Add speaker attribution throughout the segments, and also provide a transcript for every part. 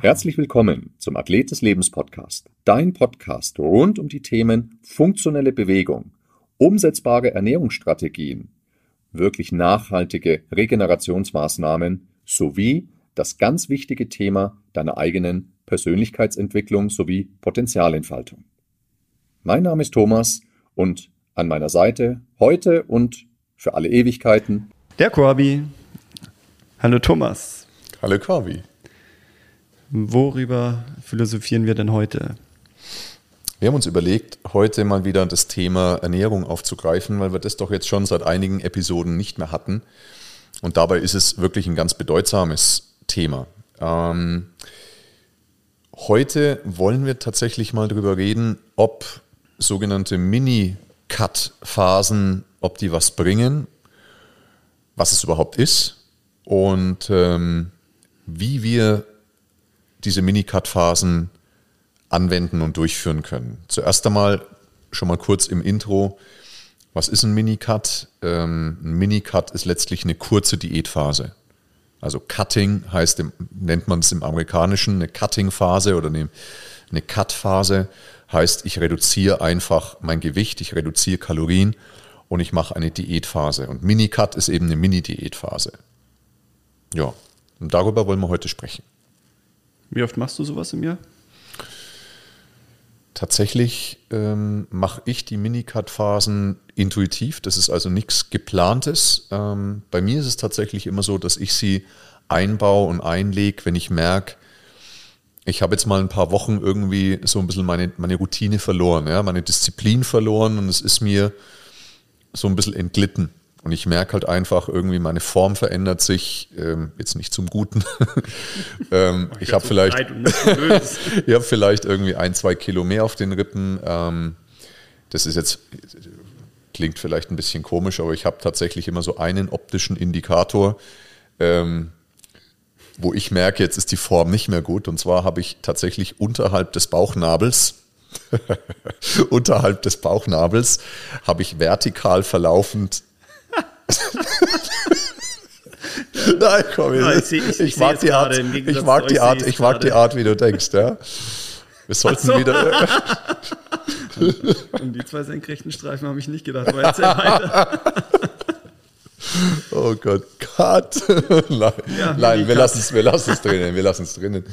Speaker 1: Herzlich willkommen zum Athlet des Lebens Podcast, dein Podcast rund um die Themen funktionelle Bewegung, umsetzbare Ernährungsstrategien, wirklich nachhaltige Regenerationsmaßnahmen sowie das ganz wichtige Thema deiner eigenen Persönlichkeitsentwicklung sowie Potenzialentfaltung. Mein Name ist Thomas und an meiner Seite heute und für alle Ewigkeiten
Speaker 2: der Corby. Hallo Thomas.
Speaker 3: Hallo Corby.
Speaker 2: Worüber philosophieren wir denn heute?
Speaker 3: Wir haben uns überlegt, heute mal wieder das Thema Ernährung aufzugreifen, weil wir das doch jetzt schon seit einigen Episoden nicht mehr hatten. Und dabei ist es wirklich ein ganz bedeutsames Thema. Ähm, heute wollen wir tatsächlich mal darüber reden, ob sogenannte Mini-Cut-Phasen, ob die was bringen, was es überhaupt ist und ähm, wie wir diese Mini-Cut-Phasen anwenden und durchführen können. Zuerst einmal schon mal kurz im Intro. Was ist ein Mini-Cut? Ähm, ein Mini-Cut ist letztlich eine kurze Diätphase. Also Cutting heißt, nennt man es im Amerikanischen, eine Cutting-Phase oder eine, eine Cut-Phase heißt, ich reduziere einfach mein Gewicht, ich reduziere Kalorien und ich mache eine Diätphase. Und Mini-Cut ist eben eine Mini-Diätphase. Ja, und darüber wollen wir heute sprechen.
Speaker 2: Wie oft machst du sowas im Jahr?
Speaker 3: Tatsächlich ähm, mache ich die Minicut-Phasen intuitiv. Das ist also nichts Geplantes. Ähm, bei mir ist es tatsächlich immer so, dass ich sie einbaue und einlege, wenn ich merke, ich habe jetzt mal ein paar Wochen irgendwie so ein bisschen meine, meine Routine verloren, ja, meine Disziplin verloren und es ist mir so ein bisschen entglitten. Und ich merke halt einfach irgendwie, meine Form verändert sich, ähm, jetzt nicht zum Guten. ähm, ich habe vielleicht, ich habe vielleicht irgendwie ein, zwei Kilo mehr auf den Rippen. Ähm, das ist jetzt, klingt vielleicht ein bisschen komisch, aber ich habe tatsächlich immer so einen optischen Indikator, ähm, wo ich merke, jetzt ist die Form nicht mehr gut. Und zwar habe ich tatsächlich unterhalb des Bauchnabels, unterhalb des Bauchnabels, habe ich vertikal verlaufend Nein, komm, ja, ich, ich, ich, mag die Art, ich mag die Art, ich mag die Art, wie du denkst, ja. Wir sollten so. wieder.
Speaker 2: um die zwei senkrechten Streifen habe ich nicht gedacht, aber erzähl weiter.
Speaker 3: Oh Gott, Cut. Nein, ja, Nein wir lassen es wir lassen's drinnen, wir lassen es drinnen.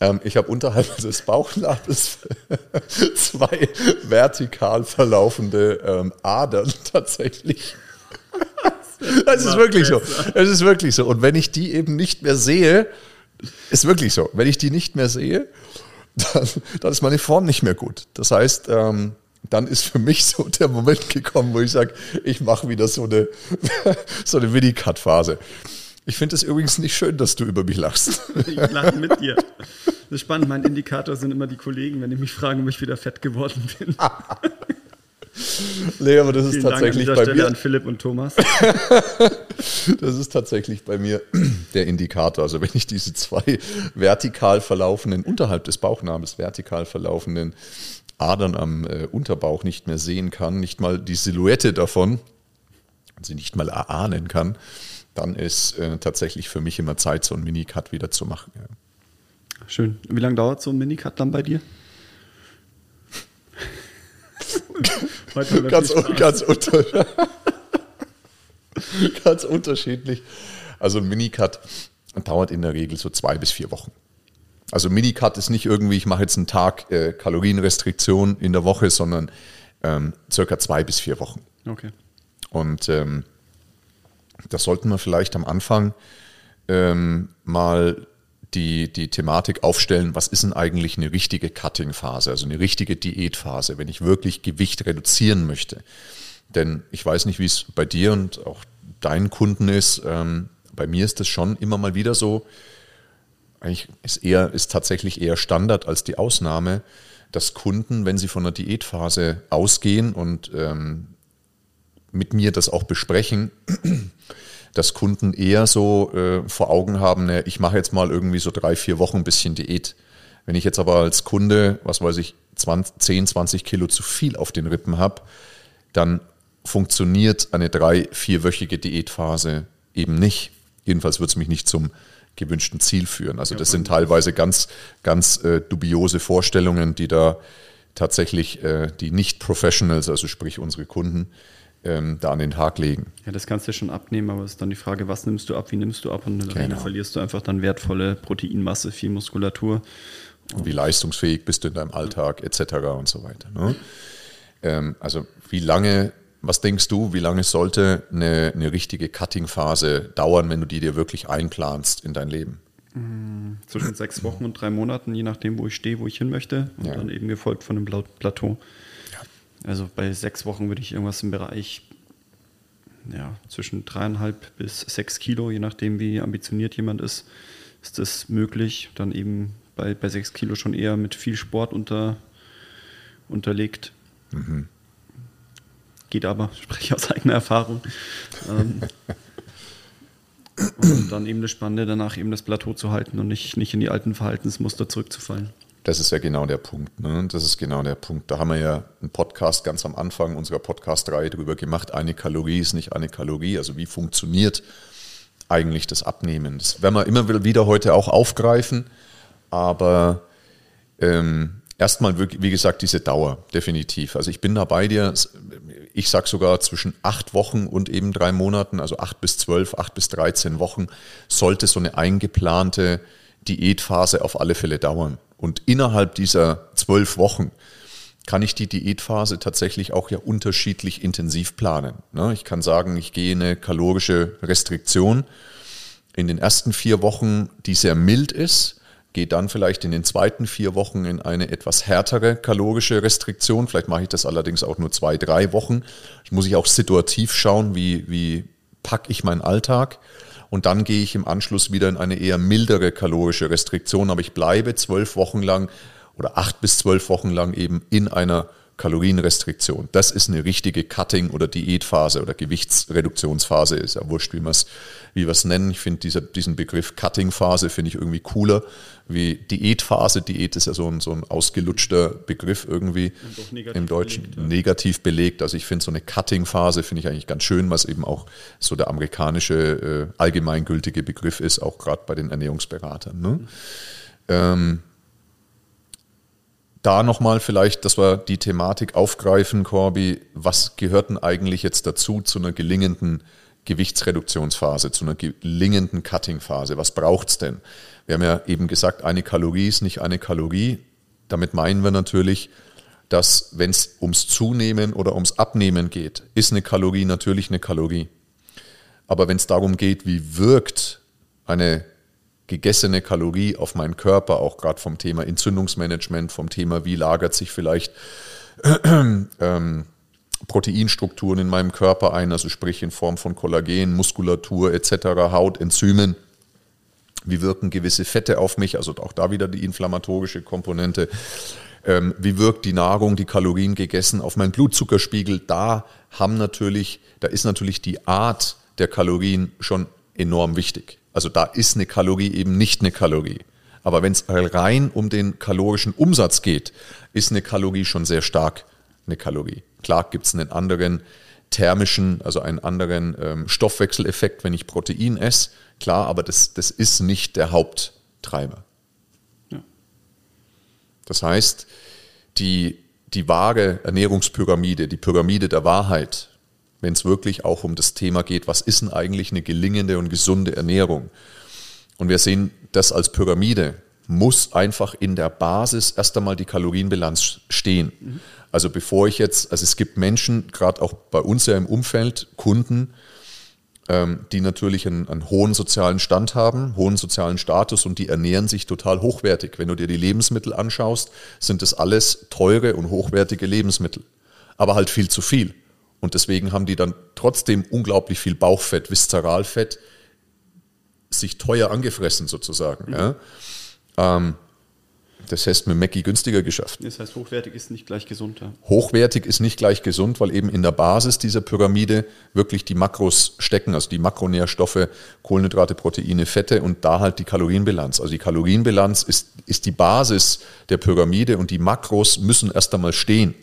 Speaker 3: Ähm, ich habe unterhalb des Bauchnabels zwei vertikal verlaufende ähm, Adern tatsächlich. Das ist wirklich so. Es ist wirklich so. Und wenn ich die eben nicht mehr sehe, ist wirklich so. Wenn ich die nicht mehr sehe, dann, dann ist meine Form nicht mehr gut. Das heißt, ähm, dann ist für mich so der Moment gekommen, wo ich sage, ich mache wieder so eine, so eine Mini-Cut-Phase. Ich finde es übrigens nicht schön, dass du über mich lachst.
Speaker 2: Ich lache mit dir. Das ist spannend. Mein Indikator sind immer die Kollegen, wenn die mich fragen, ob ich wieder fett geworden bin.
Speaker 3: Nee, aber das Vielen ist tatsächlich Dank an bei
Speaker 2: Stelle
Speaker 3: mir.
Speaker 2: an Philipp und Thomas.
Speaker 3: das ist tatsächlich bei mir der Indikator. Also wenn ich diese zwei vertikal verlaufenden, unterhalb des Bauchnabels vertikal verlaufenden Adern am äh, Unterbauch nicht mehr sehen kann, nicht mal die Silhouette davon, sie nicht mal erahnen kann, dann ist äh, tatsächlich für mich immer Zeit, so einen Minicut wieder zu machen. Ja.
Speaker 2: Schön. Wie lange dauert so ein Minicut dann bei dir?
Speaker 3: ganz, ganz, unter ganz unterschiedlich. Also ein Minicut dauert in der Regel so zwei bis vier Wochen. Also Minicut ist nicht irgendwie, ich mache jetzt einen Tag äh, Kalorienrestriktion in der Woche, sondern ähm, circa zwei bis vier Wochen.
Speaker 2: Okay.
Speaker 3: Und ähm, das sollten wir vielleicht am Anfang ähm, mal die, die Thematik aufstellen, was ist denn eigentlich eine richtige Cutting-Phase, also eine richtige Diätphase, wenn ich wirklich Gewicht reduzieren möchte. Denn ich weiß nicht, wie es bei dir und auch deinen Kunden ist. Ähm, bei mir ist das schon immer mal wieder so, eigentlich ist eher, ist tatsächlich eher Standard als die Ausnahme, dass Kunden, wenn sie von einer Diätphase ausgehen und ähm, mit mir das auch besprechen, dass Kunden eher so äh, vor Augen haben, ne, ich mache jetzt mal irgendwie so drei, vier Wochen ein bisschen Diät. Wenn ich jetzt aber als Kunde, was weiß ich, 20, 10, 20 Kilo zu viel auf den Rippen habe, dann funktioniert eine drei-, vierwöchige Diätphase eben nicht. Jedenfalls wird es mich nicht zum gewünschten Ziel führen. Also das sind teilweise ganz, ganz äh, dubiose Vorstellungen, die da tatsächlich äh, die Nicht-Professionals, also sprich unsere Kunden, ähm, da an den Tag legen.
Speaker 2: Ja, das kannst du schon abnehmen, aber es ist dann die Frage, was nimmst du ab, wie nimmst du ab und genau. verlierst du einfach dann wertvolle Proteinmasse, viel Muskulatur.
Speaker 3: Und wie leistungsfähig bist du in deinem Alltag etc. und so weiter. Ne? Ähm, also wie lange, was denkst du, wie lange sollte eine, eine richtige Cutting-Phase dauern, wenn du die dir wirklich einplanst in dein Leben?
Speaker 2: Mm, zwischen sechs Wochen und drei Monaten, je nachdem, wo ich stehe, wo ich hin möchte. Und ja. dann eben gefolgt von einem Plateau. Also bei sechs Wochen würde ich irgendwas im Bereich ja, zwischen dreieinhalb bis sechs Kilo, je nachdem, wie ambitioniert jemand ist, ist das möglich. Dann eben bei, bei sechs Kilo schon eher mit viel Sport unter, unterlegt. Mhm. Geht aber, spreche aus eigener Erfahrung. ähm, und dann eben das Spannende, danach eben das Plateau zu halten und nicht, nicht in die alten Verhaltensmuster zurückzufallen.
Speaker 3: Das ist ja genau der Punkt. Ne? Das ist genau der Punkt. Da haben wir ja einen Podcast ganz am Anfang unserer Podcast-Reihe drüber gemacht. Eine Kalorie ist nicht eine Kalorie. Also wie funktioniert eigentlich das Abnehmen? Das werden wir immer wieder heute auch aufgreifen. Aber ähm, erstmal, wie gesagt, diese Dauer, definitiv. Also ich bin da bei dir. Ich sage sogar zwischen acht Wochen und eben drei Monaten, also acht bis zwölf, acht bis dreizehn Wochen, sollte so eine eingeplante Diätphase auf alle Fälle dauern. Und innerhalb dieser zwölf Wochen kann ich die Diätphase tatsächlich auch ja unterschiedlich intensiv planen. Ne? Ich kann sagen, ich gehe eine kalorische Restriktion in den ersten vier Wochen, die sehr mild ist, gehe dann vielleicht in den zweiten vier Wochen in eine etwas härtere kalorische Restriktion. Vielleicht mache ich das allerdings auch nur zwei, drei Wochen. Ich muss ich auch situativ schauen, wie, wie packe ich meinen Alltag und dann gehe ich im Anschluss wieder in eine eher mildere kalorische Restriktion, aber ich bleibe zwölf Wochen lang oder acht bis zwölf Wochen lang eben in einer Kalorienrestriktion. Das ist eine richtige Cutting- oder Diätphase oder Gewichtsreduktionsphase. Ist ja wurscht, wie wir es wie nennen. Ich finde diesen Begriff Cutting-Phase finde ich irgendwie cooler wie Diätphase. Diät ist ja so ein, so ein ausgelutschter Begriff irgendwie im Deutschen. Belegt, ja. Negativ belegt. Also ich finde so eine Cutting-Phase finde ich eigentlich ganz schön, was eben auch so der amerikanische äh, allgemeingültige Begriff ist, auch gerade bei den Ernährungsberatern. Ne? Mhm. Ähm, da nochmal vielleicht, dass wir die Thematik aufgreifen, Corby, was gehört denn eigentlich jetzt dazu zu einer gelingenden Gewichtsreduktionsphase, zu einer gelingenden Cutting-Phase? Was braucht es denn? Wir haben ja eben gesagt, eine Kalorie ist nicht eine Kalorie. Damit meinen wir natürlich, dass wenn es ums Zunehmen oder ums Abnehmen geht, ist eine Kalorie natürlich eine Kalorie. Aber wenn es darum geht, wie wirkt eine gegessene Kalorie auf meinen Körper, auch gerade vom Thema Entzündungsmanagement, vom Thema, wie lagert sich vielleicht ähm, Proteinstrukturen in meinem Körper ein, also sprich in Form von Kollagen, Muskulatur etc., Haut, Enzymen. Wie wirken gewisse Fette auf mich, also auch da wieder die inflammatorische Komponente. Ähm, wie wirkt die Nahrung, die Kalorien gegessen auf meinen Blutzuckerspiegel? Da haben natürlich, da ist natürlich die Art der Kalorien schon enorm wichtig. Also da ist eine Kalorie eben nicht eine Kalorie. Aber wenn es rein um den kalorischen Umsatz geht, ist eine Kalorie schon sehr stark eine Kalorie. Klar gibt es einen anderen thermischen, also einen anderen ähm, Stoffwechseleffekt, wenn ich Protein esse. Klar, aber das, das ist nicht der Haupttreiber. Ja. Das heißt, die, die wahre Ernährungspyramide, die Pyramide der Wahrheit, wenn es wirklich auch um das Thema geht, was ist denn eigentlich eine gelingende und gesunde Ernährung? Und wir sehen das als Pyramide, muss einfach in der Basis erst einmal die Kalorienbilanz stehen. Mhm. Also bevor ich jetzt, also es gibt Menschen, gerade auch bei uns ja im Umfeld, Kunden, ähm, die natürlich einen, einen, hohen sozialen Stand haben, hohen sozialen Status und die ernähren sich total hochwertig. Wenn du dir die Lebensmittel anschaust, sind das alles teure und hochwertige Lebensmittel, aber halt viel zu viel. Und deswegen haben die dann trotzdem unglaublich viel Bauchfett, Viszeralfett, sich teuer angefressen sozusagen. Mhm. Ja. Ähm, Das heißt mit Mackie günstiger geschafft.
Speaker 2: Das heißt, hochwertig ist nicht gleich gesund. Ja.
Speaker 3: Hochwertig ist nicht gleich gesund, weil eben in der Basis dieser Pyramide wirklich die Makros stecken, also die Makronährstoffe, Kohlenhydrate, Proteine, Fette und da halt die Kalorienbilanz. Also die Kalorienbilanz ist, ist die Basis der Pyramide und die Makros müssen erst einmal stehen.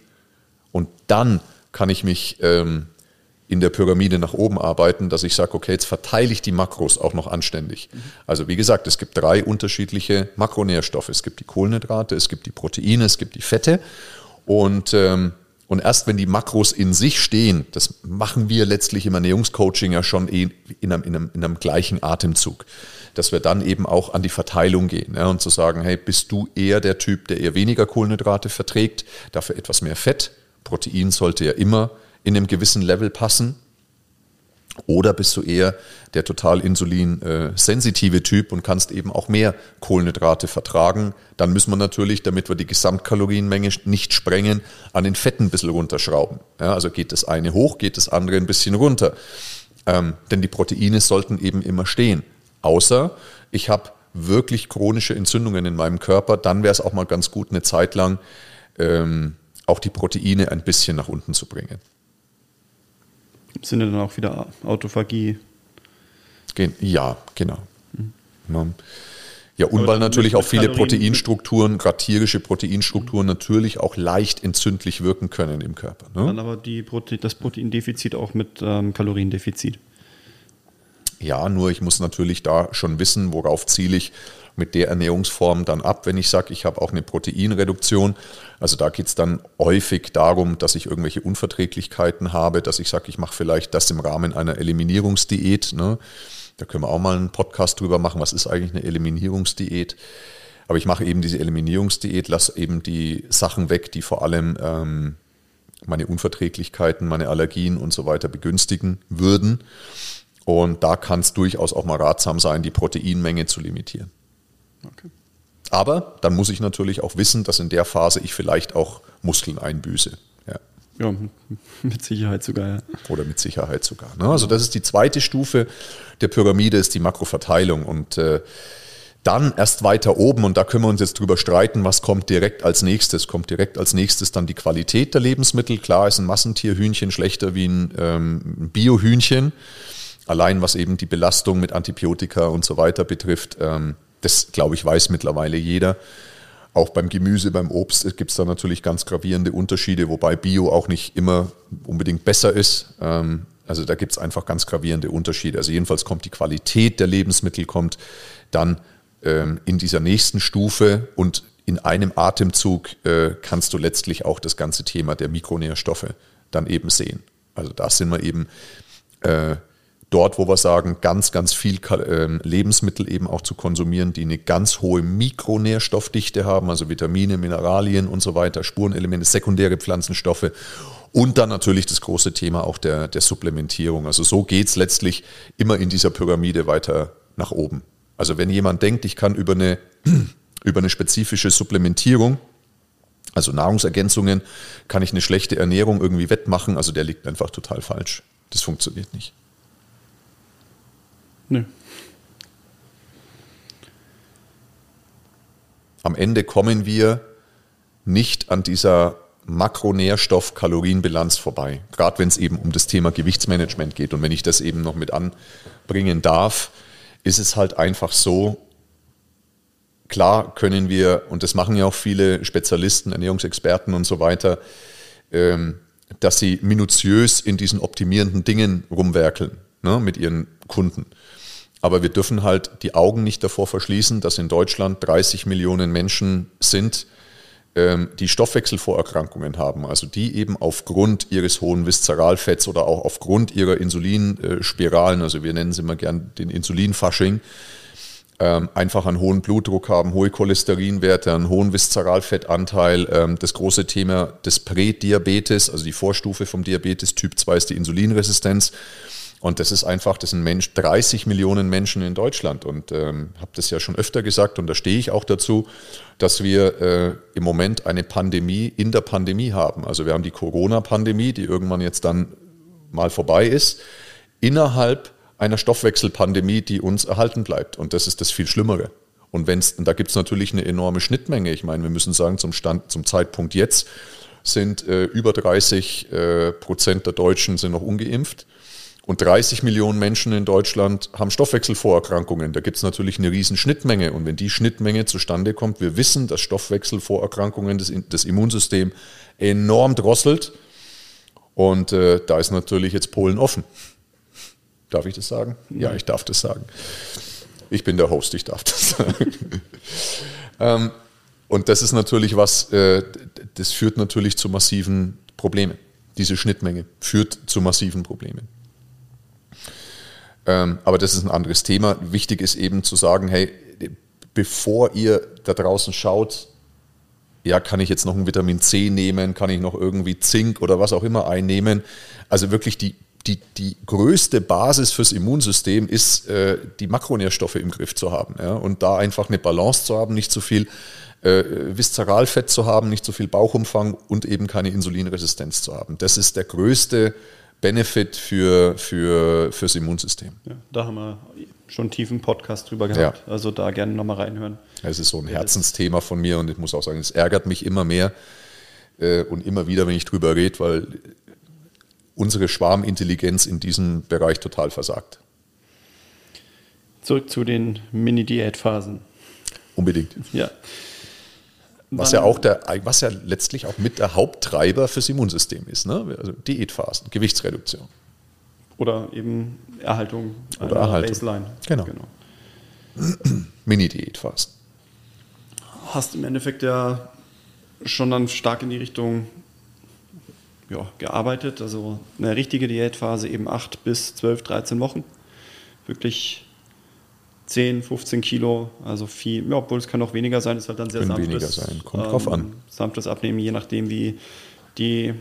Speaker 3: Und dann kann ich mich ähm, in der Pyramide nach oben arbeiten, dass ich sage, okay, jetzt verteile ich die Makros auch noch anständig. Also wie gesagt, es gibt drei unterschiedliche Makronährstoffe. Es gibt die Kohlenhydrate, es gibt die Proteine, es gibt die Fette. Und, ähm, und erst wenn die Makros in sich stehen, das machen wir letztlich im Ernährungscoaching ja schon in einem, in einem, in einem gleichen Atemzug, dass wir dann eben auch an die Verteilung gehen ja, und zu sagen, hey, bist du eher der Typ, der eher weniger Kohlenhydrate verträgt, dafür etwas mehr Fett? Protein sollte ja immer in einem gewissen Level passen? Oder bist du eher der total insulinsensitive Typ und kannst eben auch mehr Kohlenhydrate vertragen? Dann müssen wir natürlich, damit wir die Gesamtkalorienmenge nicht sprengen, an den Fetten ein bisschen runterschrauben. Ja, also geht das eine hoch, geht das andere ein bisschen runter. Ähm, denn die Proteine sollten eben immer stehen. Außer ich habe wirklich chronische Entzündungen in meinem Körper, dann wäre es auch mal ganz gut, eine Zeit lang ähm, auch die Proteine ein bisschen nach unten zu bringen
Speaker 2: sind ja dann auch wieder Autophagie.
Speaker 3: Ja, genau. Mhm. Ja, und weil natürlich auch viele Proteinstrukturen, gerade tierische Proteinstrukturen, natürlich auch leicht entzündlich wirken können im Körper.
Speaker 2: Ne? Dann aber die Prote das Proteindefizit auch mit ähm, Kaloriendefizit.
Speaker 3: Ja, nur ich muss natürlich da schon wissen, worauf ziele ich mit der Ernährungsform dann ab, wenn ich sage, ich habe auch eine Proteinreduktion. Also da geht es dann häufig darum, dass ich irgendwelche Unverträglichkeiten habe, dass ich sage, ich mache vielleicht das im Rahmen einer Eliminierungsdiät. Ne? Da können wir auch mal einen Podcast drüber machen, was ist eigentlich eine Eliminierungsdiät. Aber ich mache eben diese Eliminierungsdiät, lasse eben die Sachen weg, die vor allem ähm, meine Unverträglichkeiten, meine Allergien und so weiter begünstigen würden. Und da kann es durchaus auch mal ratsam sein, die Proteinmenge zu limitieren. Okay. Aber dann muss ich natürlich auch wissen, dass in der Phase ich vielleicht auch Muskeln einbüße. Ja,
Speaker 2: ja mit Sicherheit sogar. Ja.
Speaker 3: Oder mit Sicherheit sogar. Ne? Also das ist die zweite Stufe der Pyramide, ist die Makroverteilung. Und äh, dann erst weiter oben, und da können wir uns jetzt drüber streiten, was kommt direkt als nächstes. Kommt direkt als nächstes dann die Qualität der Lebensmittel. Klar ist ein Massentierhühnchen schlechter wie ein ähm, Biohühnchen. Allein was eben die Belastung mit Antibiotika und so weiter betrifft. Ähm, das, glaube ich, weiß mittlerweile jeder. Auch beim Gemüse, beim Obst gibt es da natürlich ganz gravierende Unterschiede, wobei Bio auch nicht immer unbedingt besser ist. Ähm, also da gibt es einfach ganz gravierende Unterschiede. Also jedenfalls kommt die Qualität der Lebensmittel kommt dann ähm, in dieser nächsten Stufe und in einem Atemzug äh, kannst du letztlich auch das ganze Thema der Mikronährstoffe dann eben sehen. Also da sind wir eben äh, dort, wo wir sagen, ganz, ganz viel ähm, Lebensmittel eben auch zu konsumieren, die eine ganz hohe Mikronährstoffdichte haben, also Vitamine, Mineralien und so weiter, Spurenelemente, sekundäre Pflanzenstoffe und dann natürlich das große Thema auch der, der Supplementierung. Also so geht es letztlich immer in dieser Pyramide weiter nach oben. Also wenn jemand denkt, ich kann über eine, über eine spezifische Supplementierung also Nahrungsergänzungen, kann ich eine schlechte Ernährung irgendwie wettmachen, also der liegt einfach total falsch. Das funktioniert nicht. Nö. Am Ende kommen wir nicht an dieser Makronährstoff-Kalorienbilanz vorbei, gerade wenn es eben um das Thema Gewichtsmanagement geht. Und wenn ich das eben noch mit anbringen darf, ist es halt einfach so, klar können wir, und das machen ja auch viele Spezialisten, Ernährungsexperten und so weiter, ähm, dass sie minutiös in diesen optimierenden Dingen rumwerkeln ne, mit ihren Kunden. Aber wir dürfen halt die Augen nicht davor verschließen, dass in Deutschland 30 Millionen Menschen sind, ähm, die Stoffwechselvorerkrankungen haben, also die eben aufgrund ihres hohen Viszeralfetts oder auch aufgrund ihrer Insulinspiralen, also wir nennen sie immer gern den Insulinfasching, ähm, einfach einen hohen Blutdruck haben, hohe Cholesterinwerte, einen hohen Viszeralfettanteil. Ähm, das große Thema des Prädiabetes, also die Vorstufe vom Diabetes Typ 2 ist die Insulinresistenz. Und das ist einfach, das sind Mensch, 30 Millionen Menschen in Deutschland. Und ähm, habe das ja schon öfter gesagt und da stehe ich auch dazu, dass wir äh, im Moment eine Pandemie in der Pandemie haben. Also wir haben die Corona-Pandemie, die irgendwann jetzt dann mal vorbei ist, innerhalb einer Stoffwechselpandemie, die uns erhalten bleibt. Und das ist das viel Schlimmere. Und, wenn's, und da gibt es natürlich eine enorme Schnittmenge. Ich meine, wir müssen sagen, zum, Stand, zum Zeitpunkt jetzt sind äh, über 30 äh, Prozent der Deutschen sind noch ungeimpft. Und 30 Millionen Menschen in Deutschland haben Stoffwechselvorerkrankungen. Da gibt es natürlich eine riesen Schnittmenge. Und wenn die Schnittmenge zustande kommt, wir wissen, dass Stoffwechselvorerkrankungen das, das Immunsystem enorm drosselt. Und äh, da ist natürlich jetzt Polen offen. Darf ich das sagen? Ja, ich darf das sagen. Ich bin der Host, ich darf das sagen. ähm, und das ist natürlich was, äh, das führt natürlich zu massiven Problemen. Diese Schnittmenge führt zu massiven Problemen. Ähm, aber das ist ein anderes Thema. Wichtig ist eben zu sagen, hey, bevor ihr da draußen schaut, ja, kann ich jetzt noch ein Vitamin C nehmen, kann ich noch irgendwie Zink oder was auch immer einnehmen. Also wirklich die, die, die größte Basis fürs Immunsystem ist, äh, die Makronährstoffe im Griff zu haben. Ja? Und da einfach eine Balance zu haben, nicht zu viel äh, Viszeralfett zu haben, nicht zu viel Bauchumfang und eben keine Insulinresistenz zu haben. Das ist der größte Benefit für, für, fürs Immunsystem.
Speaker 2: Ja, da haben wir schon einen tiefen Podcast drüber gehabt. Ja. Also da gerne nochmal reinhören.
Speaker 3: Es ist so ein Herzensthema von mir und ich muss auch sagen, es ärgert mich immer mehr äh, und immer wieder, wenn ich drüber rede, weil unsere Schwarmintelligenz in diesem Bereich total versagt.
Speaker 2: Zurück zu den Mini-Diät-Phasen.
Speaker 3: Unbedingt.
Speaker 2: Ja.
Speaker 3: Was ja auch der, was ja letztlich auch mit der Haupttreiber fürs Immunsystem ist, ne? Also Diätphasen, Gewichtsreduktion.
Speaker 2: Oder eben Erhaltung
Speaker 3: Oder Erhaltung.
Speaker 2: Baseline.
Speaker 3: Genau. genau. Mini-Diätphasen.
Speaker 2: Hast im Endeffekt ja schon dann stark in die Richtung ja, gearbeitet. Also eine richtige Diätphase eben 8 bis 12, 13 Wochen. Wirklich 10, 15 Kilo, also viel, ja, obwohl es kann auch weniger sein, ist halt dann sehr
Speaker 3: Können
Speaker 2: sanftes,
Speaker 3: weniger sein, kommt ähm, drauf an.
Speaker 2: Sanftes Abnehmen, je nachdem wie die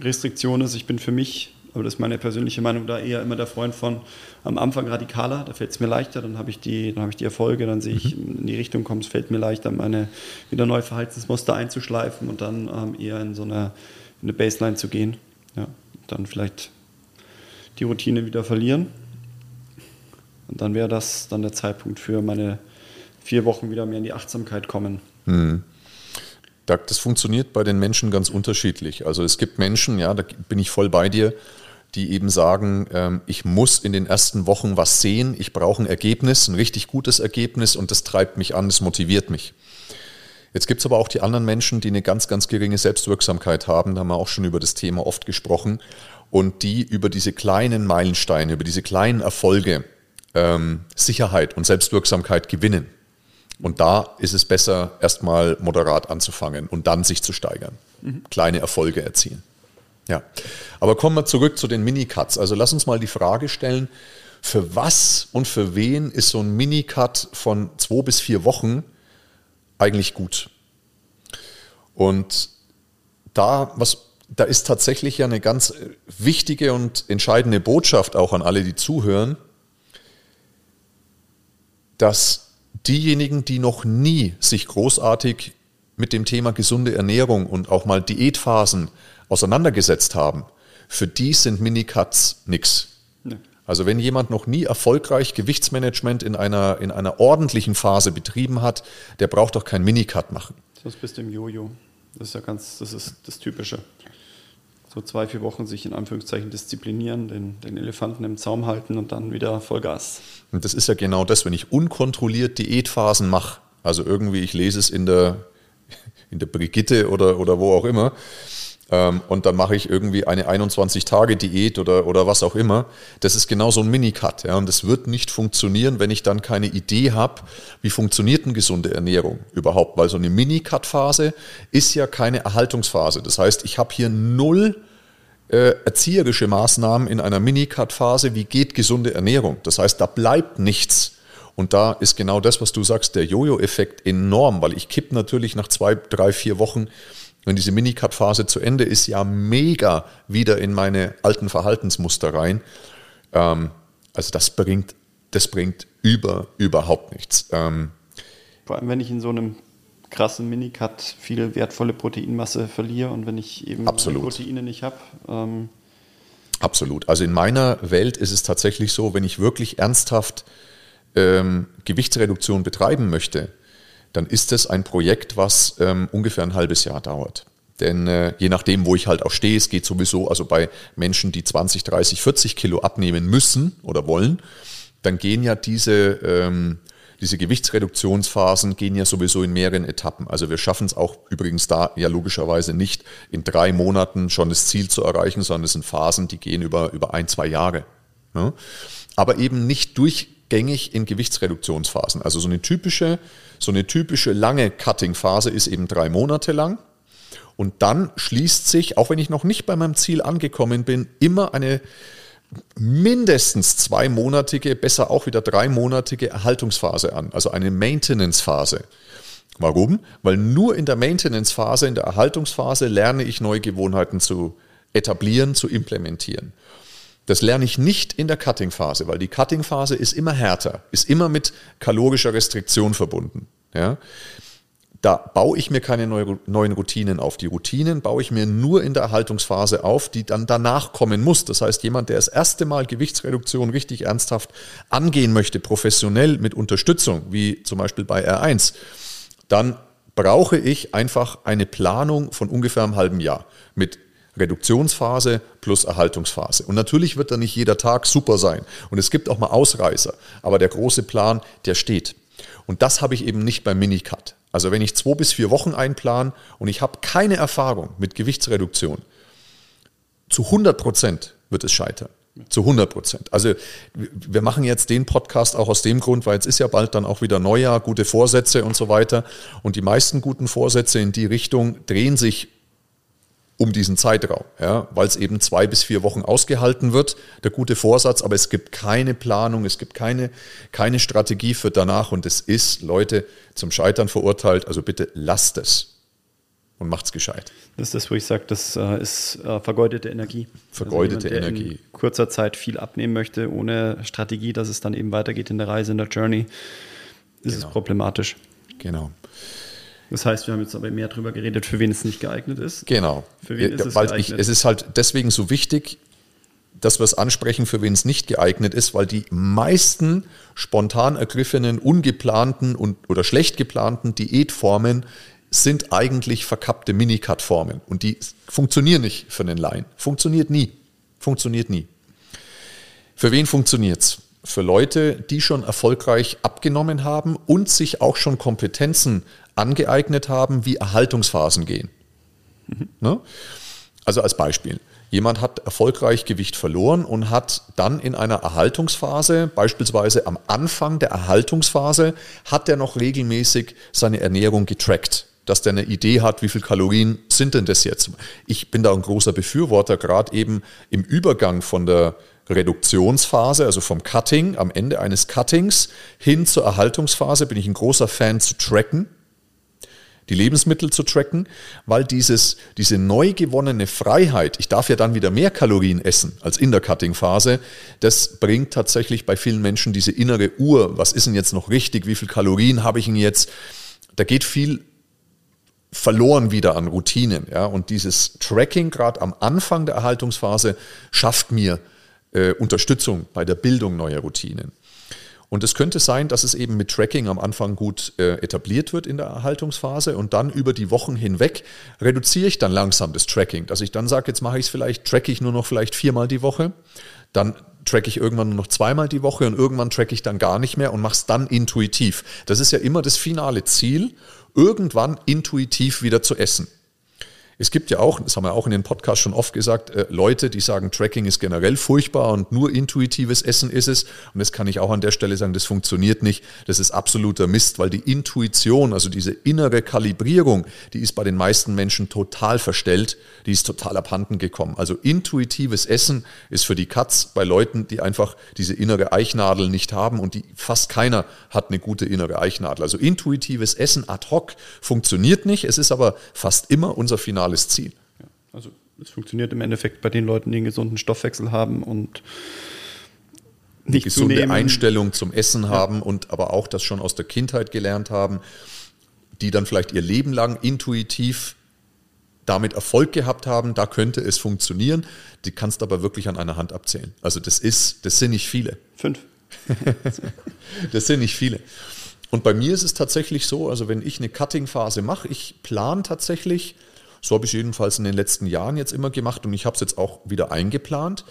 Speaker 2: Restriktion ist. Ich bin für mich, aber das ist meine persönliche Meinung, da eher immer der Freund von am Anfang radikaler, da fällt es mir leichter, dann habe ich die, dann habe ich die Erfolge, dann sehe ich mhm. in die Richtung kommen, es fällt mir leichter, meine wieder neue Verhaltensmuster einzuschleifen und dann ähm, eher in so eine, in eine Baseline zu gehen. Ja, dann vielleicht die Routine wieder verlieren und dann wäre das dann der Zeitpunkt für meine vier Wochen wieder mehr in die Achtsamkeit kommen. Hm.
Speaker 3: Das funktioniert bei den Menschen ganz unterschiedlich. Also es gibt Menschen, ja, da bin ich voll bei dir, die eben sagen, ähm, ich muss in den ersten Wochen was sehen, ich brauche ein Ergebnis, ein richtig gutes Ergebnis und das treibt mich an, das motiviert mich. Jetzt gibt es aber auch die anderen Menschen, die eine ganz, ganz geringe Selbstwirksamkeit haben, da haben wir auch schon über das Thema oft gesprochen, und die über diese kleinen Meilensteine, über diese kleinen Erfolge ähm, Sicherheit und Selbstwirksamkeit gewinnen. Und da ist es besser, erstmal moderat anzufangen und dann sich zu steigern. Mhm. Kleine Erfolge erzielen. Ja. Aber kommen wir zurück zu den Minicuts. Also lass uns mal die Frage stellen, für was und für wen ist so ein Minicut von zwei bis vier Wochen eigentlich gut? Und da, was, da ist tatsächlich ja eine ganz wichtige und entscheidende Botschaft auch an alle, die zuhören dass diejenigen, die noch nie sich großartig mit dem Thema gesunde Ernährung und auch mal Diätphasen auseinandergesetzt haben, für die sind Minicuts nichts. Also wenn jemand noch nie erfolgreich Gewichtsmanagement in einer, in einer ordentlichen Phase betrieben hat, der braucht doch kein Minicut machen.
Speaker 2: Das bist im Jojo. Das ist ja ganz, das ist das Typische so zwei, vier Wochen sich in Anführungszeichen disziplinieren, den, den Elefanten im Zaum halten und dann wieder Vollgas.
Speaker 3: Und das ist ja genau das, wenn ich unkontrolliert Diätphasen mache, also irgendwie, ich lese es in der, in der Brigitte oder, oder wo auch immer, ähm, und dann mache ich irgendwie eine 21-Tage-Diät oder, oder was auch immer. Das ist genau so ein Minicut. Ja, und das wird nicht funktionieren, wenn ich dann keine Idee habe, wie funktioniert eine gesunde Ernährung überhaupt. Weil so eine Minicut-Phase ist ja keine Erhaltungsphase. Das heißt, ich habe hier null äh, erzieherische Maßnahmen in einer Minicut-Phase. Wie geht gesunde Ernährung? Das heißt, da bleibt nichts. Und da ist genau das, was du sagst, der Jojo-Effekt enorm, weil ich kipp natürlich nach zwei, drei, vier Wochen wenn diese Minicut-Phase zu Ende ist, ja mega wieder in meine alten Verhaltensmuster rein. Ähm, also das bringt, das bringt über, überhaupt nichts. Ähm,
Speaker 2: Vor allem, wenn ich in so einem krassen Minicut viel wertvolle Proteinmasse verliere und wenn ich eben. Proteine nicht habe. Ähm
Speaker 3: absolut. Also in meiner Welt ist es tatsächlich so, wenn ich wirklich ernsthaft ähm, Gewichtsreduktion betreiben möchte, dann ist es ein Projekt, was ähm, ungefähr ein halbes Jahr dauert. Denn äh, je nachdem, wo ich halt auch stehe, es geht sowieso, also bei Menschen, die 20, 30, 40 Kilo abnehmen müssen oder wollen, dann gehen ja diese, ähm, diese Gewichtsreduktionsphasen gehen ja sowieso in mehreren Etappen. Also wir schaffen es auch übrigens da ja logischerweise nicht in drei Monaten schon das Ziel zu erreichen, sondern es sind Phasen, die gehen über, über ein, zwei Jahre. Ja? Aber eben nicht durchgängig in Gewichtsreduktionsphasen. Also so eine typische, so eine typische lange Cutting-Phase ist eben drei Monate lang. Und dann schließt sich, auch wenn ich noch nicht bei meinem Ziel angekommen bin, immer eine mindestens zweimonatige, besser auch wieder dreimonatige Erhaltungsphase an, also eine Maintenance-Phase. Warum? Weil nur in der Maintenance-Phase, in der Erhaltungsphase lerne ich neue Gewohnheiten zu etablieren, zu implementieren. Das lerne ich nicht in der Cutting-Phase, weil die Cutting-Phase ist immer härter, ist immer mit kalorischer Restriktion verbunden. Ja? Da baue ich mir keine neuen Routinen auf. Die Routinen baue ich mir nur in der Erhaltungsphase auf, die dann danach kommen muss. Das heißt, jemand, der das erste Mal Gewichtsreduktion richtig ernsthaft angehen möchte, professionell mit Unterstützung, wie zum Beispiel bei R1, dann brauche ich einfach eine Planung von ungefähr einem halben Jahr mit Reduktionsphase plus Erhaltungsphase. Und natürlich wird da nicht jeder Tag super sein. Und es gibt auch mal Ausreißer. Aber der große Plan, der steht. Und das habe ich eben nicht beim Minicut. Also wenn ich zwei bis vier Wochen einplan und ich habe keine Erfahrung mit Gewichtsreduktion, zu 100 Prozent wird es scheitern. Zu 100 Prozent. Also wir machen jetzt den Podcast auch aus dem Grund, weil jetzt ist ja bald dann auch wieder Neujahr, gute Vorsätze und so weiter. Und die meisten guten Vorsätze in die Richtung drehen sich um diesen Zeitraum, ja, weil es eben zwei bis vier Wochen ausgehalten wird, der gute Vorsatz, aber es gibt keine Planung, es gibt keine, keine Strategie für danach und es ist, Leute, zum Scheitern verurteilt, also bitte lasst es und macht's gescheit.
Speaker 2: Das ist das, wo ich sage, das äh, ist äh, vergeudete Energie.
Speaker 3: Vergeudete also jemand, Energie.
Speaker 2: in kurzer Zeit viel abnehmen möchte, ohne Strategie, dass es dann eben weitergeht in der Reise, in der Journey, ist genau. es problematisch.
Speaker 3: Genau.
Speaker 2: Das heißt, wir haben jetzt aber mehr darüber geredet, für wen es nicht geeignet ist.
Speaker 3: Genau. Für wen ist es geeignet? Ich, es ist halt deswegen so wichtig, dass wir es ansprechen, für wen es nicht geeignet ist, weil die meisten spontan ergriffenen, ungeplanten und, oder schlecht geplanten Diätformen sind eigentlich verkappte Minicut-Formen und die funktionieren nicht für einen Laien. Funktioniert nie. Funktioniert nie. Für wen funktioniert es? Für Leute, die schon erfolgreich abgenommen haben und sich auch schon Kompetenzen angeeignet haben, wie Erhaltungsphasen gehen. Mhm. Ne? Also als Beispiel. Jemand hat erfolgreich Gewicht verloren und hat dann in einer Erhaltungsphase, beispielsweise am Anfang der Erhaltungsphase, hat er noch regelmäßig seine Ernährung getrackt, dass der eine Idee hat, wie viel Kalorien sind denn das jetzt. Ich bin da ein großer Befürworter, gerade eben im Übergang von der Reduktionsphase, also vom Cutting, am Ende eines Cuttings hin zur Erhaltungsphase, bin ich ein großer Fan zu tracken die Lebensmittel zu tracken, weil dieses, diese neu gewonnene Freiheit, ich darf ja dann wieder mehr Kalorien essen als in der Cutting-Phase, das bringt tatsächlich bei vielen Menschen diese innere Uhr, was ist denn jetzt noch richtig, wie viel Kalorien habe ich denn jetzt, da geht viel verloren wieder an Routinen. Ja? Und dieses Tracking gerade am Anfang der Erhaltungsphase schafft mir äh, Unterstützung bei der Bildung neuer Routinen. Und es könnte sein, dass es eben mit Tracking am Anfang gut äh, etabliert wird in der Erhaltungsphase und dann über die Wochen hinweg reduziere ich dann langsam das Tracking, dass ich dann sage, jetzt mache ich es vielleicht, tracke ich nur noch vielleicht viermal die Woche, dann tracke ich irgendwann nur noch zweimal die Woche und irgendwann tracke ich dann gar nicht mehr und mache es dann intuitiv. Das ist ja immer das finale Ziel, irgendwann intuitiv wieder zu essen. Es gibt ja auch, das haben wir auch in den Podcast schon oft gesagt, äh, Leute, die sagen, Tracking ist generell furchtbar und nur intuitives Essen ist es. Und das kann ich auch an der Stelle sagen, das funktioniert nicht. Das ist absoluter Mist, weil die Intuition, also diese innere Kalibrierung, die ist bei den meisten Menschen total verstellt, die ist total abhanden gekommen. Also intuitives Essen ist für die Katz bei Leuten, die einfach diese innere Eichnadel nicht haben und die fast keiner hat eine gute innere Eichnadel. Also intuitives Essen ad hoc funktioniert nicht. Es ist aber fast immer unser Final finales Ziel.
Speaker 2: Ja, also es funktioniert im Endeffekt bei den Leuten, die einen gesunden Stoffwechsel haben und
Speaker 3: nicht gesunde zunehmen. Einstellung zum Essen ja. haben und aber auch das schon aus der Kindheit gelernt haben, die dann vielleicht ihr Leben lang intuitiv damit Erfolg gehabt haben, da könnte es funktionieren. Die kannst du aber wirklich an einer Hand abzählen. Also das ist, das sind nicht viele.
Speaker 2: Fünf.
Speaker 3: das sind nicht viele. Und bei mir ist es tatsächlich so, also wenn ich eine Cutting-Phase mache, ich plane tatsächlich, so habe ich jedenfalls in den letzten Jahren jetzt immer gemacht und ich habe es jetzt auch wieder eingeplant,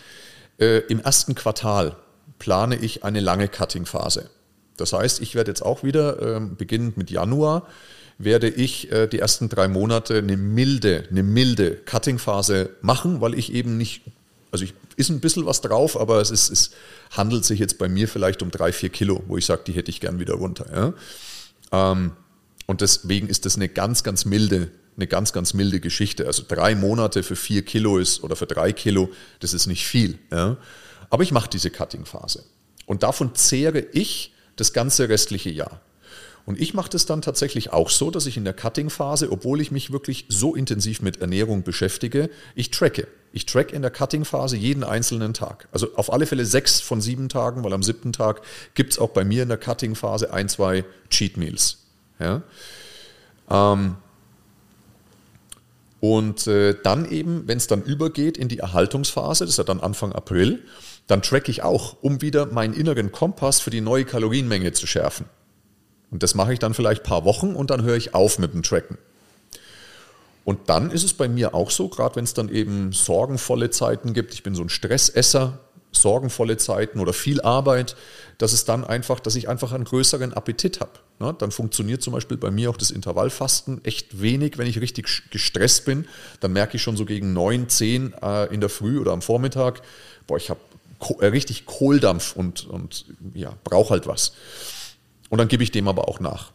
Speaker 3: äh, im ersten Quartal plane ich eine lange Cutting-Phase. Das heißt, ich werde jetzt auch wieder, äh, beginnend mit Januar, werde ich äh, die ersten drei Monate eine milde, eine milde Cutting-Phase machen, weil ich eben nicht, also ich ist ein bisschen was drauf, aber es, ist, es handelt sich jetzt bei mir vielleicht um drei, vier Kilo, wo ich sage, die hätte ich gern wieder runter. Ja? Ähm, und deswegen ist das eine ganz, ganz milde, eine ganz, ganz milde Geschichte. Also drei Monate für vier Kilo ist oder für drei Kilo, das ist nicht viel. Ja? Aber ich mache diese Cutting-Phase. Und davon zehre ich das ganze restliche Jahr. Und ich mache das dann tatsächlich auch so, dass ich in der Cutting-Phase, obwohl ich mich wirklich so intensiv mit Ernährung beschäftige, ich tracke. Ich track in der Cutting-Phase jeden einzelnen Tag. Also auf alle Fälle sechs von sieben Tagen, weil am siebten Tag gibt es auch bei mir in der Cutting-Phase ein, zwei Cheat Meals. Ja? Ähm, und äh, dann eben, wenn es dann übergeht in die Erhaltungsphase, das ist ja dann Anfang April, dann track ich auch, um wieder meinen inneren Kompass für die neue Kalorienmenge zu schärfen. Und das mache ich dann vielleicht ein paar Wochen und dann höre ich auf mit dem Tracken. Und dann ist es bei mir auch so, gerade wenn es dann eben sorgenvolle Zeiten gibt, ich bin so ein Stressesser, sorgenvolle Zeiten oder viel Arbeit, dass es dann einfach, dass ich einfach einen größeren Appetit habe. Ne? Dann funktioniert zum Beispiel bei mir auch das Intervallfasten echt wenig, wenn ich richtig gestresst bin. Dann merke ich schon so gegen neun, zehn äh, in der Früh oder am Vormittag, boah, ich habe äh, richtig Kohldampf und, und ja, brauche halt was. Und dann gebe ich dem aber auch nach.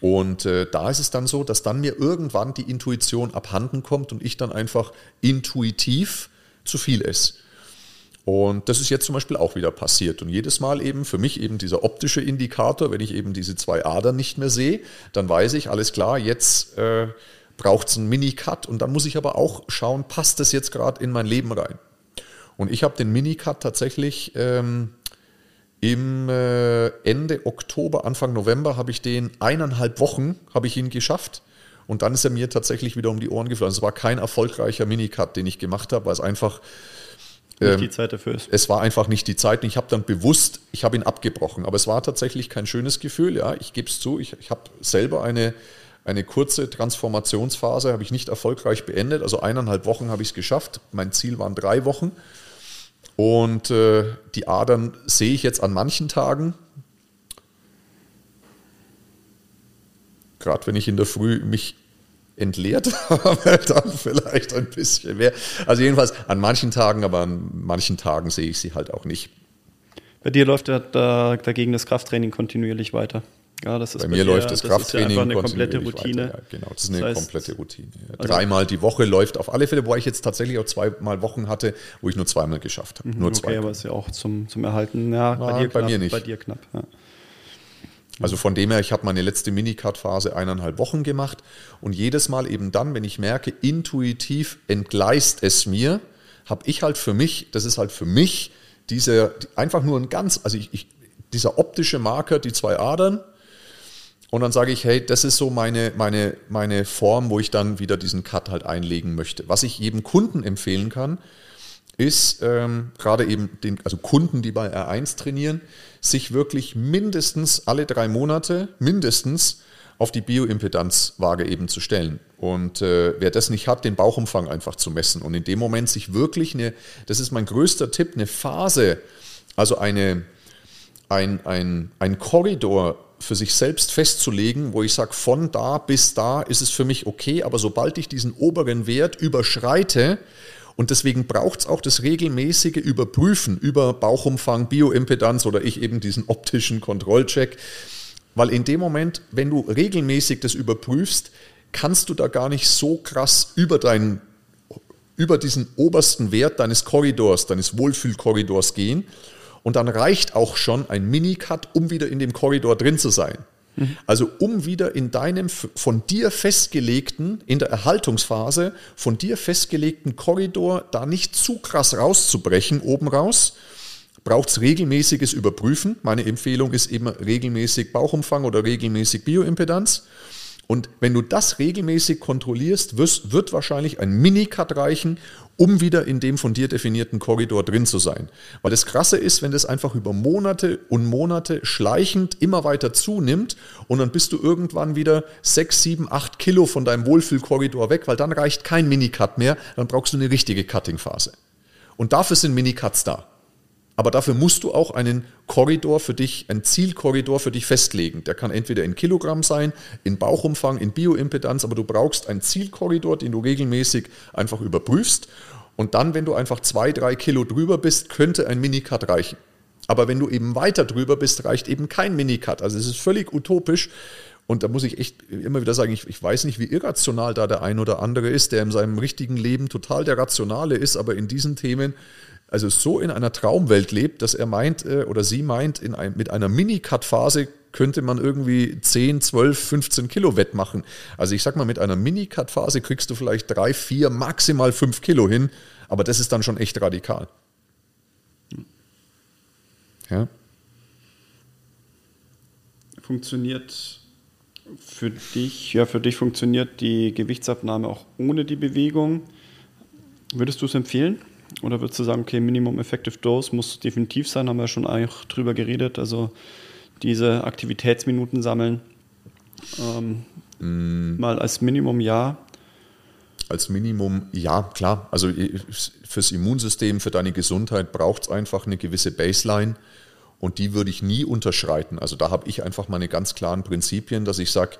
Speaker 3: Und äh, da ist es dann so, dass dann mir irgendwann die Intuition abhanden kommt und ich dann einfach intuitiv zu viel esse. Und das ist jetzt zum Beispiel auch wieder passiert. Und jedes Mal eben für mich eben dieser optische Indikator, wenn ich eben diese zwei Adern nicht mehr sehe, dann weiß ich, alles klar, jetzt äh, braucht es einen Mini-Cut. Und dann muss ich aber auch schauen, passt das jetzt gerade in mein Leben rein? Und ich habe den Mini-Cut tatsächlich ähm, im äh, Ende Oktober, Anfang November habe ich den eineinhalb Wochen habe ich ihn geschafft. Und dann ist er mir tatsächlich wieder um die Ohren geflogen. Es war kein erfolgreicher Minicut, den ich gemacht habe, weil es einfach
Speaker 2: nicht ähm, die Zeit dafür ist.
Speaker 3: Es war einfach nicht die Zeit. Und ich habe dann bewusst, ich habe ihn abgebrochen. Aber es war tatsächlich kein schönes Gefühl. Ja, ich gebe es zu. Ich, ich habe selber eine, eine kurze Transformationsphase, habe ich nicht erfolgreich beendet. Also eineinhalb Wochen habe ich es geschafft. Mein Ziel waren drei Wochen. Und äh, die Adern sehe ich jetzt an manchen Tagen. Gerade wenn ich in der Früh mich entleert habe, dann vielleicht ein bisschen mehr. Also jedenfalls an manchen Tagen, aber an manchen Tagen sehe ich sie halt auch nicht.
Speaker 2: Bei dir läuft ja da, dagegen das Krafttraining kontinuierlich weiter.
Speaker 3: Ja, das ist bei, bei mir dir, läuft das, das Krafttraining
Speaker 2: ist ja eine komplette Routine.
Speaker 3: Weiter, ja, genau, das ist eine das heißt, komplette Routine. Also Dreimal die Woche läuft auf alle Fälle, wo ich jetzt tatsächlich auch zweimal Wochen hatte, wo ich nur zweimal geschafft habe.
Speaker 2: Mhm,
Speaker 3: nur
Speaker 2: okay,
Speaker 3: zwei.
Speaker 2: aber ist ja auch zum, zum Erhalten. Ja,
Speaker 3: bei, dir knapp, bei mir nicht.
Speaker 2: Bei dir knapp. Ja.
Speaker 3: Also von dem her, ich habe meine letzte Minicard-Phase eineinhalb Wochen gemacht und jedes Mal eben dann, wenn ich merke, intuitiv entgleist es mir, habe ich halt für mich, das ist halt für mich diese, einfach nur ein ganz, also ich, ich, dieser optische Marker, die zwei Adern, und dann sage ich, hey, das ist so meine, meine, meine Form, wo ich dann wieder diesen Cut halt einlegen möchte. Was ich jedem Kunden empfehlen kann, ist ähm, gerade eben den, also Kunden, die bei R1 trainieren, sich wirklich mindestens alle drei Monate, mindestens auf die Bioimpedanzwaage eben zu stellen. Und äh, wer das nicht hat, den Bauchumfang einfach zu messen. Und in dem Moment sich wirklich eine, das ist mein größter Tipp, eine Phase, also eine, ein, ein, ein Korridor für sich selbst festzulegen, wo ich sage, von da bis da ist es für mich okay, aber sobald ich diesen oberen Wert überschreite, und deswegen braucht es auch das regelmäßige Überprüfen über Bauchumfang, Bioimpedanz oder ich eben diesen optischen Kontrollcheck, weil in dem Moment, wenn du regelmäßig das überprüfst, kannst du da gar nicht so krass über deinen über diesen obersten Wert deines Korridors, deines Wohlfühlkorridors gehen und dann reicht auch schon ein Minicut, um wieder in dem Korridor drin zu sein. Also um wieder in deinem von dir festgelegten, in der Erhaltungsphase, von dir festgelegten Korridor da nicht zu krass rauszubrechen, oben raus, braucht es regelmäßiges Überprüfen. Meine Empfehlung ist immer regelmäßig Bauchumfang oder regelmäßig Bioimpedanz. Und wenn du das regelmäßig kontrollierst, wirst, wird wahrscheinlich ein Minicut reichen, um wieder in dem von dir definierten Korridor drin zu sein. Weil das Krasse ist, wenn das einfach über Monate und Monate schleichend immer weiter zunimmt und dann bist du irgendwann wieder sechs, sieben, acht Kilo von deinem Wohlfühlkorridor weg, weil dann reicht kein Minicut mehr, dann brauchst du eine richtige Cutting-Phase. Und dafür sind Minicuts da. Aber dafür musst du auch einen Korridor für dich, einen Zielkorridor für dich festlegen. Der kann entweder in Kilogramm sein, in Bauchumfang, in Bioimpedanz, aber du brauchst einen Zielkorridor, den du regelmäßig einfach überprüfst. Und dann, wenn du einfach zwei, drei Kilo drüber bist, könnte ein Minicut reichen. Aber wenn du eben weiter drüber bist, reicht eben kein Minicut. Also es ist völlig utopisch. Und da muss ich echt immer wieder sagen, ich, ich, weiß nicht, wie irrational da der ein oder andere ist, der in seinem richtigen Leben total der Rationale ist, aber in diesen Themen also so in einer Traumwelt lebt, dass er meint äh, oder sie meint, in ein, mit einer Mini-Cut-Phase könnte man irgendwie 10, 12, 15 Kilo wettmachen. Also ich sag mal, mit einer Mini-Cut-Phase kriegst du vielleicht 3, 4, maximal 5 Kilo hin, aber das ist dann schon echt radikal.
Speaker 2: Ja. Funktioniert für dich, ja, für dich funktioniert die Gewichtsabnahme auch ohne die Bewegung. Würdest du es empfehlen? Oder würdest du sagen, okay, Minimum Effective Dose muss definitiv sein, haben wir schon eigentlich drüber geredet. Also diese Aktivitätsminuten sammeln. Ähm, mm. Mal als Minimum ja.
Speaker 3: Als Minimum ja, klar. Also fürs Immunsystem, für deine Gesundheit braucht es einfach eine gewisse Baseline und die würde ich nie unterschreiten. Also da habe ich einfach meine ganz klaren Prinzipien, dass ich sage,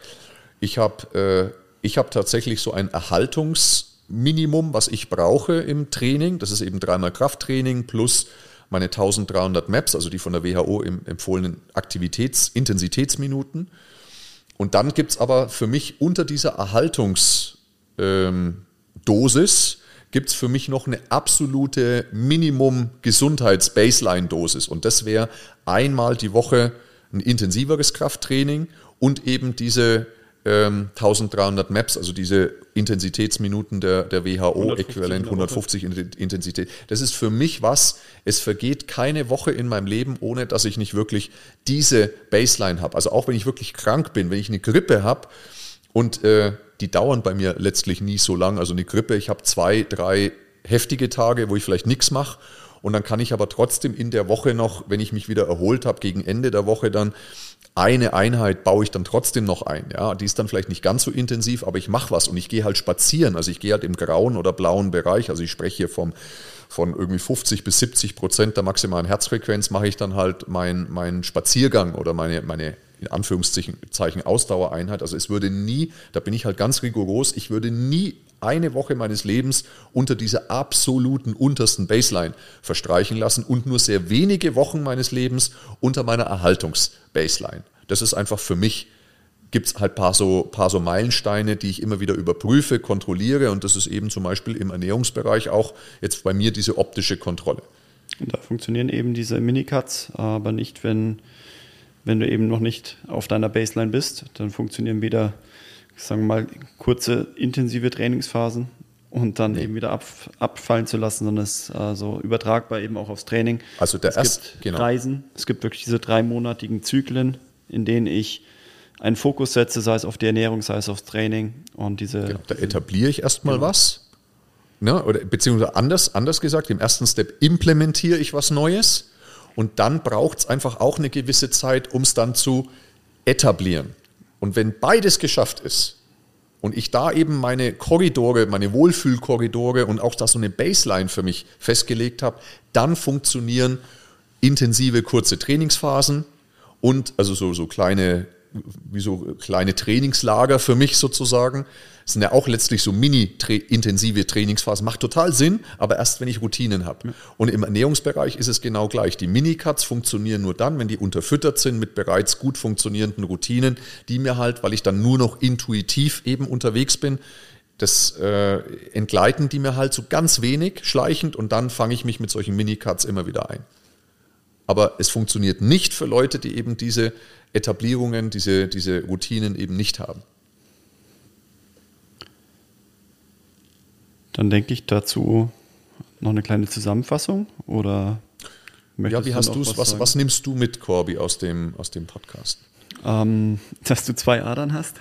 Speaker 3: ich habe äh, hab tatsächlich so ein Erhaltungs- Minimum, was ich brauche im Training. Das ist eben dreimal Krafttraining plus meine 1300 Maps, also die von der WHO empfohlenen Aktivitäts-, Intensitätsminuten. Und dann gibt es aber für mich unter dieser Erhaltungsdosis, ähm, gibt es für mich noch eine absolute Minimum-Gesundheits-Baseline-Dosis. Und das wäre einmal die Woche ein intensiveres Krafttraining und eben diese 1300 ähm, Maps, also diese Intensitätsminuten der, der WHO, äquivalent 150 Intensität. Das ist für mich was, es vergeht keine Woche in meinem Leben, ohne dass ich nicht wirklich diese Baseline habe. Also auch wenn ich wirklich krank bin, wenn ich eine Grippe habe und äh, die dauern bei mir letztlich nie so lang. Also eine Grippe, ich habe zwei, drei heftige Tage, wo ich vielleicht nichts mache und dann kann ich aber trotzdem in der Woche noch, wenn ich mich wieder erholt habe, gegen Ende der Woche dann eine Einheit baue ich dann trotzdem noch ein. Ja, die ist dann vielleicht nicht ganz so intensiv, aber ich mache was und ich gehe halt spazieren. Also ich gehe halt im grauen oder blauen Bereich. Also ich spreche hier vom von irgendwie 50 bis 70 Prozent der maximalen Herzfrequenz mache ich dann halt meinen mein Spaziergang oder meine, meine in Anführungszeichen Ausdauereinheit. Also es würde nie, da bin ich halt ganz rigoros, ich würde nie eine Woche meines Lebens unter dieser absoluten untersten Baseline verstreichen lassen und nur sehr wenige Wochen meines Lebens unter meiner Erhaltungsbaseline. Das ist einfach für mich, gibt es halt ein paar so, paar so Meilensteine, die ich immer wieder überprüfe, kontrolliere und das ist eben zum Beispiel im Ernährungsbereich auch jetzt bei mir diese optische Kontrolle.
Speaker 2: Und da funktionieren eben diese Minicuts, aber nicht, wenn wenn du eben noch nicht auf deiner Baseline bist, dann funktionieren wieder, sagen wir mal, kurze, intensive Trainingsphasen und dann nee. eben wieder ab, abfallen zu lassen, sondern es ist also übertragbar eben auch aufs Training.
Speaker 3: Also der
Speaker 2: es
Speaker 3: erst,
Speaker 2: gibt genau. Reisen, es gibt wirklich diese dreimonatigen Zyklen, in denen ich einen Fokus setze, sei es auf die Ernährung, sei es aufs Training und diese. Genau,
Speaker 3: da etabliere ich erstmal genau. was. Ne, oder beziehungsweise anders, anders gesagt, im ersten Step implementiere ich was Neues und dann braucht es einfach auch eine gewisse Zeit, um es dann zu etablieren. Und wenn beides geschafft ist und ich da eben meine Korridore, meine Wohlfühlkorridore und auch da so eine Baseline für mich festgelegt habe, dann funktionieren intensive kurze Trainingsphasen und also so, so kleine wie so kleine Trainingslager für mich sozusagen. Das sind ja auch letztlich so mini-intensive Trainingsphasen. Macht total Sinn, aber erst, wenn ich Routinen habe. Und im Ernährungsbereich ist es genau gleich. Die Minicuts funktionieren nur dann, wenn die unterfüttert sind mit bereits gut funktionierenden Routinen, die mir halt, weil ich dann nur noch intuitiv eben unterwegs bin, das äh, entgleiten die mir halt so ganz wenig, schleichend, und dann fange ich mich mit solchen Minicuts immer wieder ein. Aber es funktioniert nicht für Leute, die eben diese Etablierungen, diese, diese Routinen eben nicht haben.
Speaker 2: Dann denke ich dazu noch eine kleine Zusammenfassung oder
Speaker 3: Ja, wie hast du es? Was, was, nimmst du mit, Corby, aus dem, aus dem Podcast?
Speaker 2: Ähm, dass du zwei Adern hast.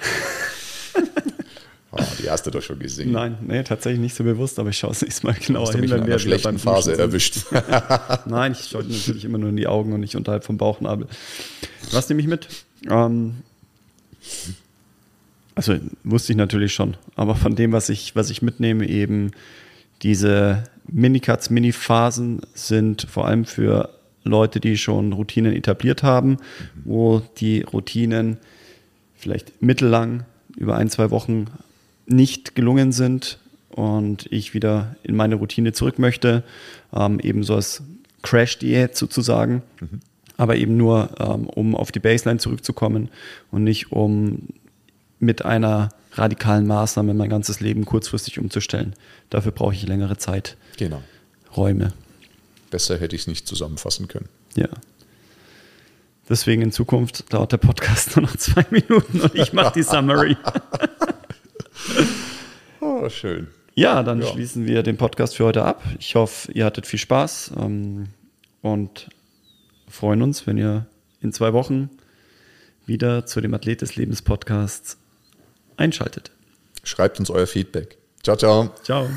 Speaker 3: Oh, die hast du doch schon gesehen.
Speaker 2: Nein, nee, tatsächlich nicht so bewusst, aber ich schaue es nächstes Mal genauer
Speaker 3: Hast du
Speaker 2: hin,
Speaker 3: mich in
Speaker 2: wenn wir
Speaker 3: schlechten
Speaker 2: beim
Speaker 3: Phase
Speaker 2: sind.
Speaker 3: erwischt.
Speaker 2: Nein, ich schaue natürlich immer nur in die Augen und nicht unterhalb vom Bauchnabel. Was nehme ich mit? Ähm, also wusste ich natürlich schon, aber von dem, was ich, was ich mitnehme, eben diese Minicuts, Miniphasen sind vor allem für Leute, die schon Routinen etabliert haben, wo die Routinen vielleicht mittellang über ein, zwei Wochen nicht gelungen sind und ich wieder in meine Routine zurück möchte, ähm, eben so als Crash-Diät sozusagen, aber eben nur, ähm, um auf die Baseline zurückzukommen und nicht um mit einer radikalen Maßnahme mein ganzes Leben kurzfristig umzustellen. Dafür brauche ich längere Zeit,
Speaker 3: Genau.
Speaker 2: Räume.
Speaker 3: Besser hätte ich es nicht zusammenfassen können.
Speaker 2: Ja. Deswegen in Zukunft dauert der Podcast nur noch zwei Minuten und ich mache die Summary.
Speaker 3: Oh, schön.
Speaker 2: Ja, dann
Speaker 3: Ja.
Speaker 2: schließen wir den Podcast für heute ab. Ich hoffe, ihr hattet viel Spaß ähm, und freuen uns, wenn ihr in zwei Wochen wieder zu dem Athlet des Lebens Podcast einschaltet.
Speaker 3: Schreibt uns euer Feedback. Ciao, ciao.
Speaker 2: Ciao.